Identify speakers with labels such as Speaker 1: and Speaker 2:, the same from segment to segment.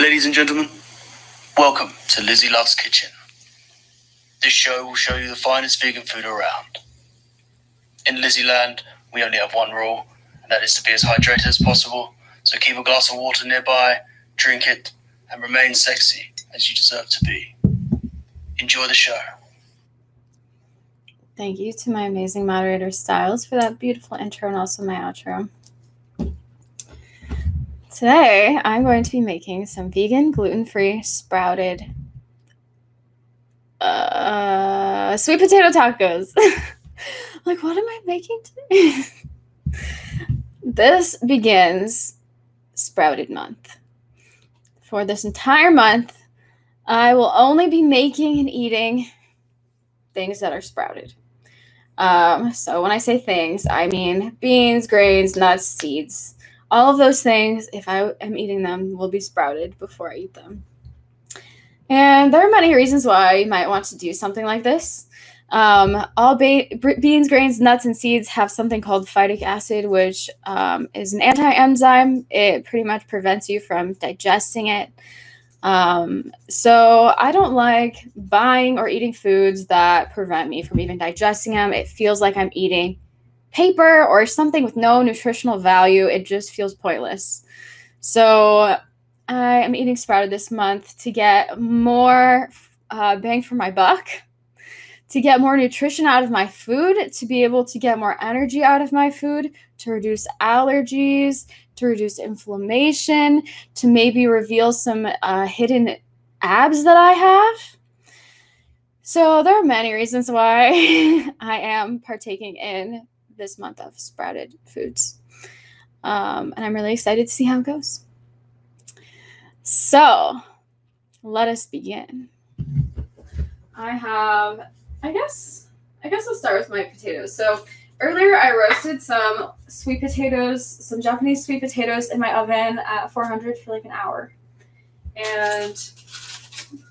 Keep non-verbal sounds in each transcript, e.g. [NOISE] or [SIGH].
Speaker 1: Ladies and gentlemen, welcome to Lizzie Love's Kitchen. This show will show you the finest vegan food around. In Lizzie Land, we only have one rule, and that is to be as hydrated as possible. So keep a glass of water nearby, drink it, and remain sexy as you deserve to be. Enjoy the show.
Speaker 2: Thank you to my amazing moderator Styles for that beautiful intro and also my outro. Today, I'm going to be making some vegan, gluten free, sprouted uh, sweet potato tacos. [LAUGHS] like, what am I making today? [LAUGHS] this begins Sprouted Month. For this entire month, I will only be making and eating things that are sprouted. Um, so when I say things, I mean beans, grains, nuts, seeds. All of those things, if I am eating them, will be sprouted before I eat them. And there are many reasons why you might want to do something like this. Um, all beans, grains, nuts, and seeds have something called phytic acid, which um, is an anti enzyme. It pretty much prevents you from digesting it. Um, so I don't like buying or eating foods that prevent me from even digesting them. It feels like I'm eating paper or something with no nutritional value. It just feels pointless. So I am eating sprouted this month to get more uh, bang for my buck, to get more nutrition out of my food, to be able to get more energy out of my food, to reduce allergies, to reduce inflammation, to maybe reveal some uh, hidden abs that I have. So there are many reasons why [LAUGHS] I am partaking in this month of sprouted foods. Um, and I'm really excited to see how it goes. So let us begin. I have, I guess, I guess I'll start with my potatoes. So earlier I roasted some sweet potatoes, some Japanese sweet potatoes in my oven at 400 for like an hour. And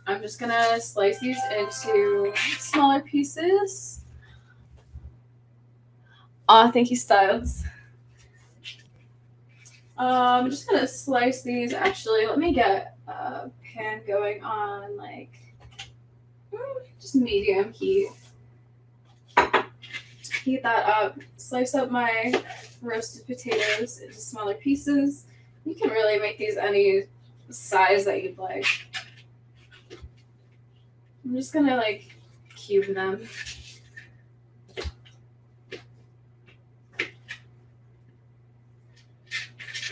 Speaker 2: I'm just gonna slice these into smaller pieces. Aw, oh, thank you, Styles. Um, I'm just gonna slice these. Actually, let me get a pan going on like just medium heat. Heat that up. Slice up my roasted potatoes into smaller pieces. You can really make these any size that you'd like. I'm just gonna like cube them.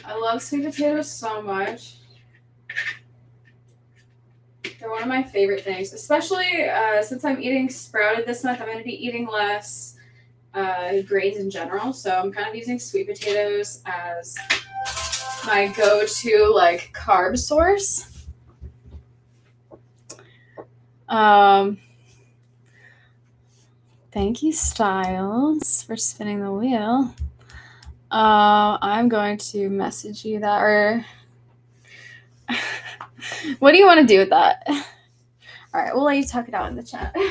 Speaker 2: I love sweet potatoes so much. They're one of my favorite things, especially uh, since I'm eating sprouted this month. I'm going to be eating less uh, grains in general, so I'm kind of using sweet potatoes as my go-to like carb source. Um, thank you, Styles, for spinning the wheel. Uh, I'm going to message you that, or [LAUGHS] what do you want to do with that? [LAUGHS] All right, we'll let you talk it out in the chat. [LAUGHS]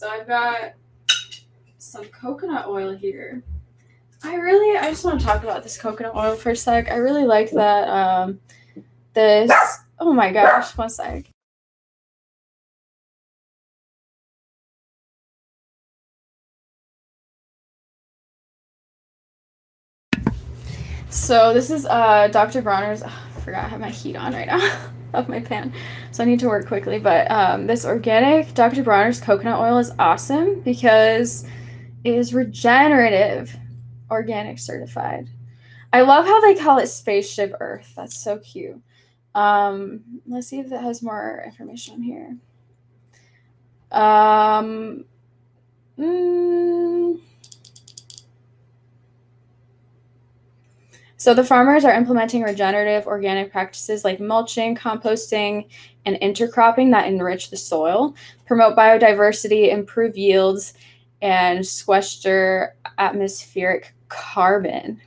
Speaker 2: So I've got some coconut oil here. I really, I just want to talk about this coconut oil for a sec. I really like that. Um, this. Oh my gosh, one sec. So this is uh, Dr. Bronner's. Oh, I forgot I have my heat on right now [LAUGHS] of my pan, so I need to work quickly. But um, this organic Dr. Bronner's coconut oil is awesome because it is regenerative, organic certified. I love how they call it spaceship Earth. That's so cute. Um, let's see if it has more information here. Um, mm, So the farmers are implementing regenerative organic practices like mulching, composting, and intercropping that enrich the soil, promote biodiversity, improve yields, and sequester atmospheric carbon,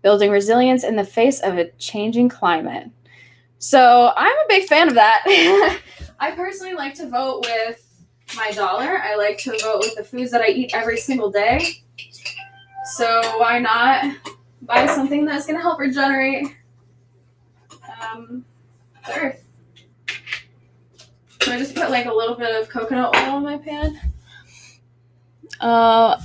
Speaker 2: building resilience in the face of a changing climate. So I'm a big fan of that. [LAUGHS] I personally like to vote with my dollar. I like to vote with the foods that I eat every single day. So why not buy something that's going to help regenerate um, the earth. So I just put like a little bit of coconut oil in my pan. Uh,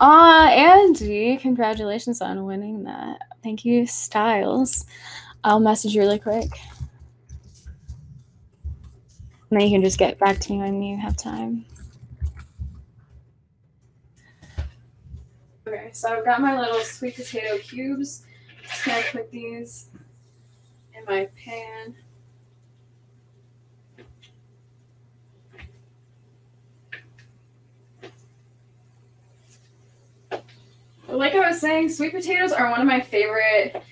Speaker 2: uh, congratulations on winning that. Thank you, Styles. I'll message you really quick. And then you can just get back to me when you have time. So I've got my little sweet potato cubes. Just gonna put these in my pan. Like I was saying, sweet potatoes are one of my favorite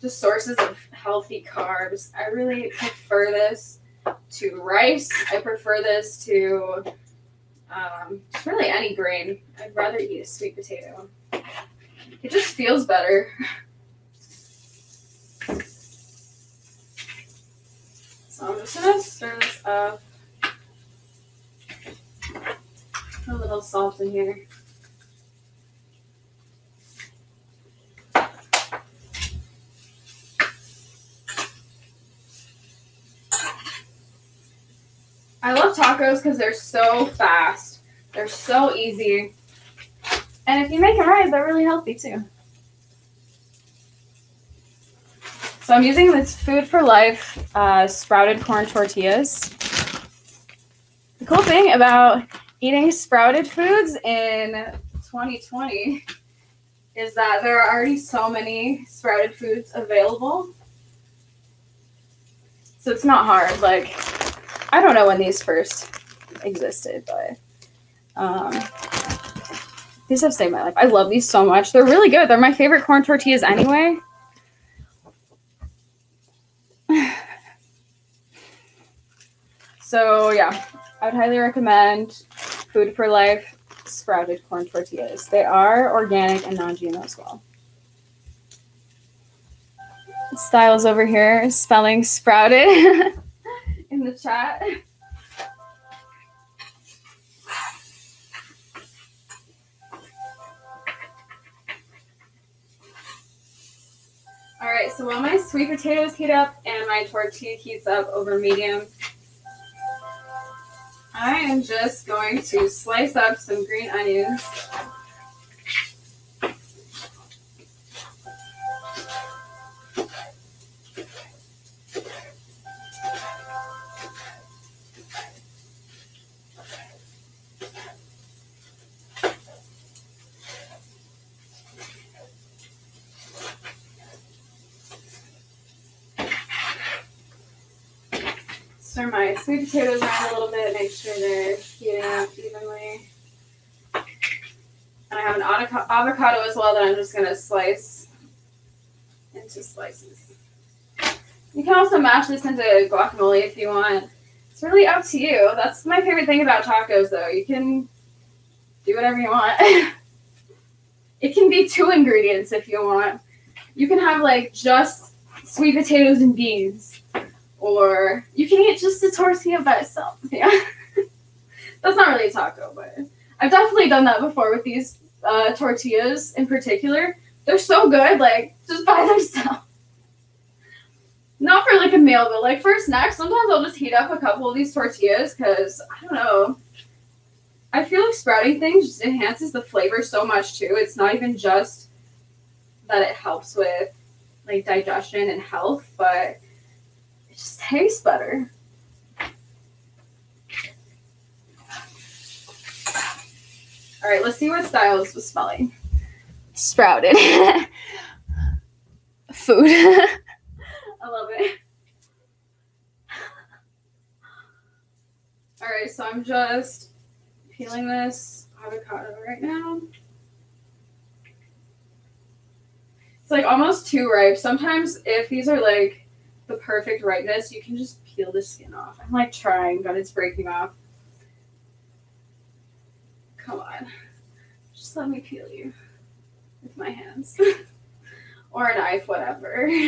Speaker 2: just sources of healthy carbs. I really prefer this to rice. I prefer this to um, really any grain. I'd rather eat a sweet potato. It just feels better. So I'm just gonna stir this up. Put a little salt in here. I love tacos because they're so fast. They're so easy. And if you make them right, they're really healthy too. So I'm using this Food for Life uh, sprouted corn tortillas. The cool thing about eating sprouted foods in 2020 is that there are already so many sprouted foods available. So it's not hard. Like, I don't know when these first existed, but um, these have saved my life. I love these so much. They're really good. They're my favorite corn tortillas anyway. [SIGHS] so yeah, I would highly recommend Food for Life sprouted corn tortillas. They are organic and non-GMO as well. Styles over here spelling sprouted [LAUGHS] in the chat. Right, so while my sweet potatoes heat up and my tortilla heats up over medium, I am just going to slice up some green onions. Potatoes around a little bit, make sure they're heating up evenly. And I have an avocado as well that I'm just going to slice into slices. You can also mash this into guacamole if you want. It's really up to you. That's my favorite thing about tacos, though. You can do whatever you want. [LAUGHS] it can be two ingredients if you want. You can have like just sweet potatoes and beans or you can eat just a tortilla by itself. [LAUGHS] Yeah, that's not really a taco, but I've definitely done that before with these uh, tortillas in particular. They're so good, like just by [LAUGHS] themselves. Not for like a meal, but like for a snack. Sometimes I'll just heat up a couple of these tortillas because I don't know. I feel like sprouting things just enhances the flavor so much too. It's not even just that it helps with like digestion and health, but it just tastes better. All right, let's see what Styles was smelling. Sprouted. [LAUGHS] Food. [LAUGHS] I love it. All right, so I'm just peeling this avocado right now. It's like almost too ripe. Sometimes if these are like the perfect ripeness, you can just peel the skin off. I'm like trying, but it's breaking off. Come on. Just let me peel you with my hands. [LAUGHS] or a knife, whatever. [LAUGHS]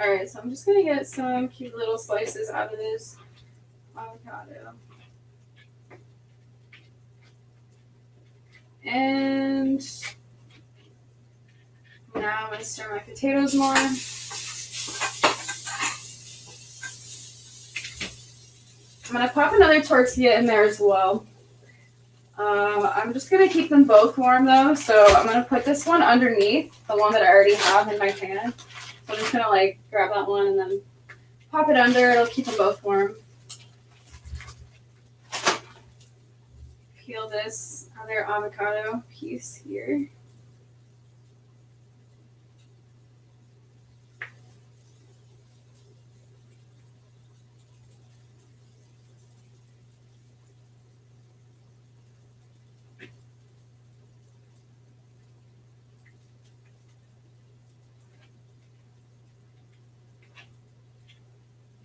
Speaker 2: Alright, so I'm just gonna get some cute little slices out of this avocado. And And now I'm going to stir my potatoes more. I'm going to pop another tortilla in there as well. Um, I'm just going to keep them both warm though. So I'm going to put this one underneath the one that I already have in my pan. So I'm just going to like grab that one and then pop it under. It'll keep them both warm. Peel this other avocado piece here.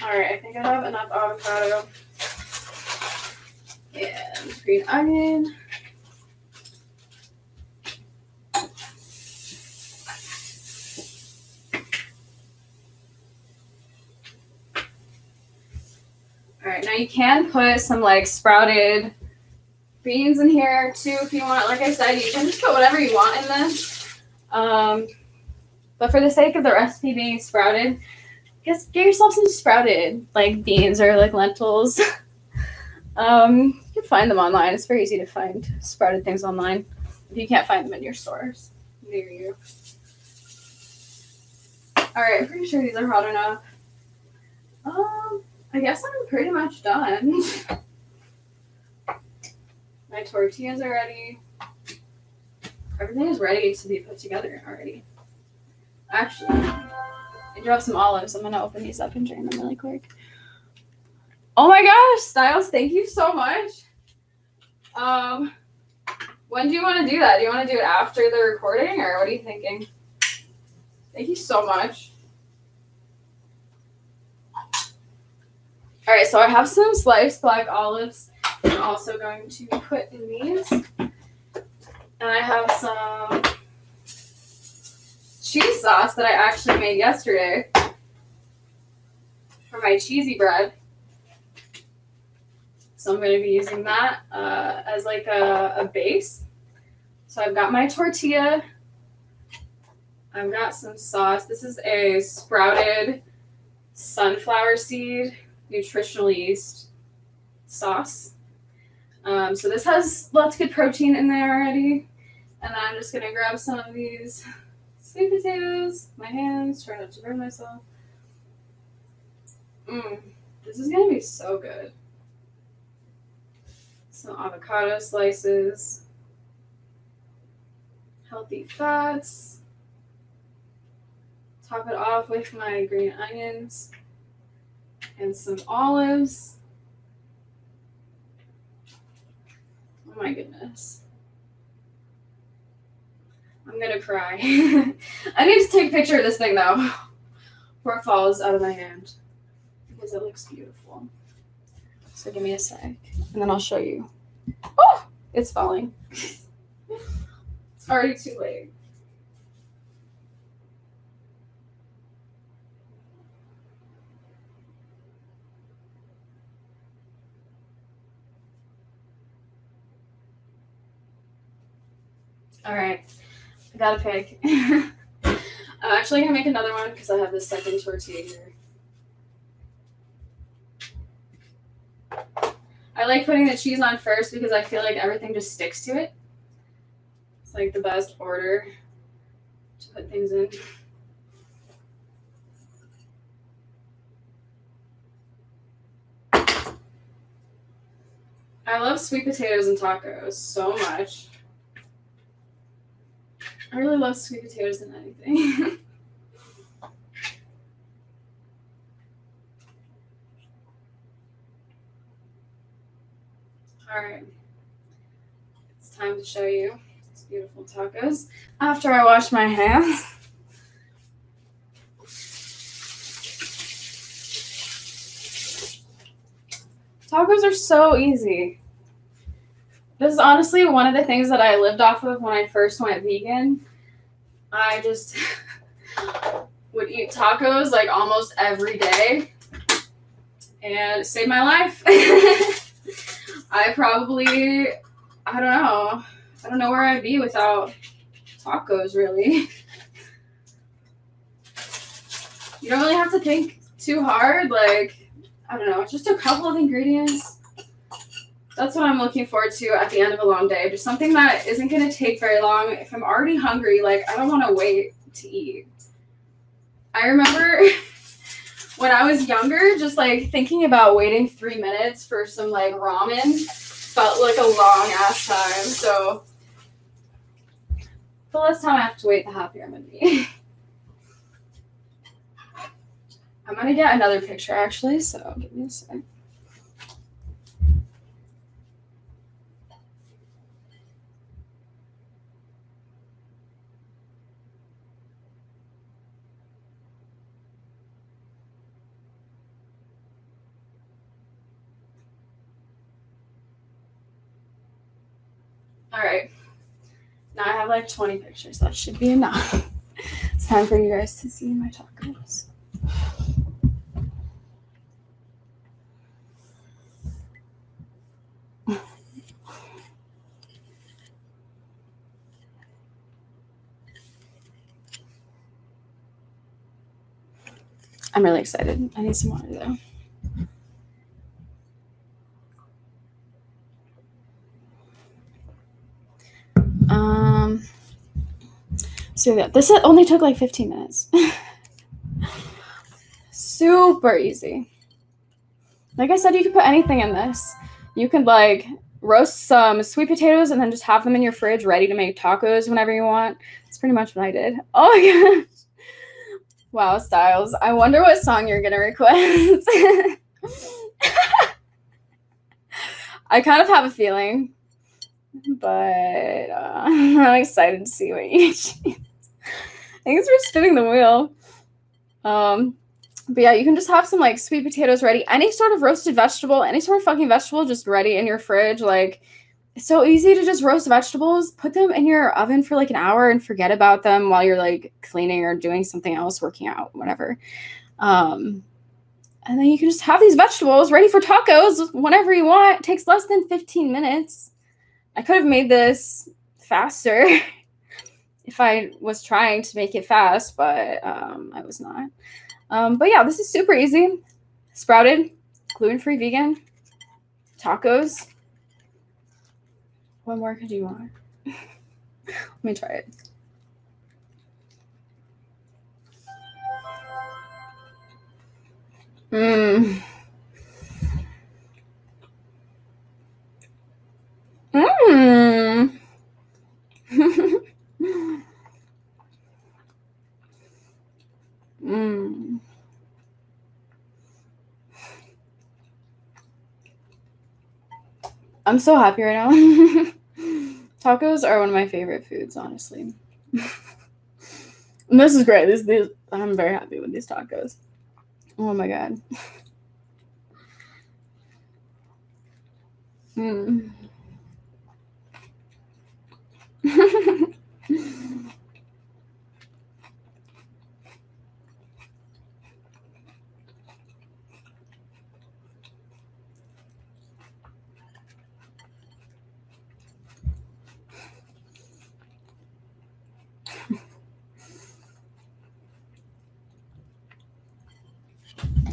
Speaker 2: All right, I think I have enough avocado and green onion. You can put some like sprouted beans in here too if you want. Like I said, you can just put whatever you want in this. Um, but for the sake of the recipe being sprouted, just get yourself some sprouted like beans or like lentils. [LAUGHS] um, you can find them online. It's very easy to find sprouted things online if you can't find them in your stores near you. All right, I'm pretty sure these are hot enough. Um, I guess I'm pretty much done. My tortillas are ready. Everything is ready to be put together already. Actually, I do have some olives. I'm gonna open these up and drain them really quick. Oh my gosh, Styles, thank you so much. Um, when do you want to do that? Do you want to do it after the recording, or what are you thinking? Thank you so much. All right, so I have some sliced black olives. I'm also going to put in these, and I have some cheese sauce that I actually made yesterday for my cheesy bread. So I'm going to be using that uh, as like a, a base. So I've got my tortilla. I've got some sauce. This is a sprouted sunflower seed nutritional yeast sauce. Um, so this has lots of good protein in there already. And I'm just to grab some of these sweet potatoes, my hands, try not to burn myself. Mmm, this is gonna be so good. Some avocado slices, healthy fats. Top it off with my green onions and some olives. Oh my goodness. I'm gonna cry. [LAUGHS] I need to take a picture of this thing though before it falls out of my hand because it looks beautiful. So give me a sec and then I'll show you. Oh, it's falling. [LAUGHS] it's already too late. All right. I got a pick. [LAUGHS] I'm actually gonna make another one because I have this second tortilla here. I like putting the cheese on first because I feel like everything just sticks to it. It's like the best order to put things in. I love sweet potatoes and tacos so much. I really love sweet potatoes and anything. [LAUGHS] All right. It's time to show you these beautiful tacos after I wash my hands. [LAUGHS] Tacos are so easy. This is honestly one of the things that I lived off of when I first went vegan. I just [LAUGHS] would eat tacos like almost every day and it saved my life. [LAUGHS] I probably, I don't know, I don't know where I'd be without tacos, really. you don't really have to think too hard. Like, I don't know, just a couple of ingredients. That's what I'm looking forward to at the end of a long day. Just something that isn't going to take very long. If I'm already hungry, like, I don't want to wait to eat. I remember [LAUGHS] when I was younger, just like thinking about waiting three minutes for some like ramen felt like a long ass time. So the less time I have to wait, the happier I'm gonna be. [LAUGHS] I'm gonna get another picture actually, so give me a sec. All right. Now I have like 20 pictures. That should be enough. it's time for you guys to see my tacos. I'm really excited. I need some water though. Um, so yeah, this only took like 15 minutes. [LAUGHS] Super easy. Like I said, you can put anything in this. You can like roast some sweet potatoes and then just have them in your fridge ready to make tacos whenever you want. That's pretty much what I did. [LAUGHS] Oh my gosh. Wow, Styles. I wonder what song you're gonna request. [LAUGHS] I kind of have a feeling but uh, I'm excited to see what you choose. Thanks for spinning the wheel. Um, but yeah, you can just have some like sweet potatoes ready, any sort of roasted vegetable, any sort of fucking vegetable just ready in your fridge. Like, it's so easy to just roast vegetables. Put them in your oven for like an hour and forget about them while you're like cleaning or doing something else, working out, whatever. Um, and then you can just have these vegetables ready for tacos whenever you want. It takes less than 15 minutes. I could have made this faster [LAUGHS] if I was trying to make it fast, but um, I was not. Um, but yeah, this is super easy. Sprouted, gluten free vegan, tacos. What more could you want? [LAUGHS] Let me try it. Mmm. Mmm. [LAUGHS] Mmm. I'm so happy right now. [LAUGHS] Tacos are one of my favorite foods, honestly. and [LAUGHS] this is great. This, this, I'm very happy with these tacos. Oh my god. [LAUGHS] Hmm.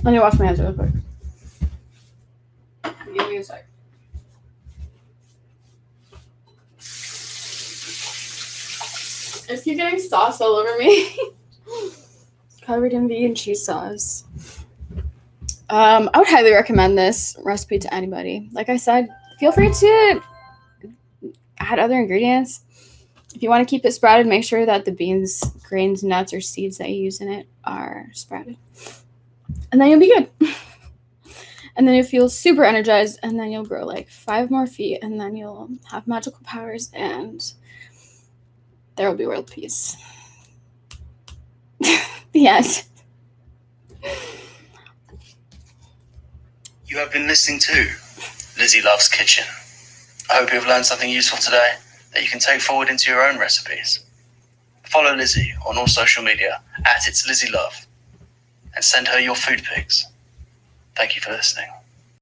Speaker 2: Let me wash my hands real quick. Give me a sec. I just keep getting sauce all over me. [LAUGHS] Covered in vegan cheese sauce. Um, I would highly recommend this recipe to anybody. Like I said, feel free to add other ingredients. If you want to keep it sprouted, make sure that the beans, grains, nuts, or seeds that you use in it are sprouted. And then you'll be good. [LAUGHS] and then you'll feel super energized, and then you'll grow like five more feet, and then you'll have magical powers, and there will be world peace. [LAUGHS] end.
Speaker 1: You have been listening to Lizzie Love's Kitchen. I hope you have learned something useful today that you can take forward into your own recipes. Follow Lizzie on all social media at It's Lizzie Love and send her your food pics. Thank you for listening.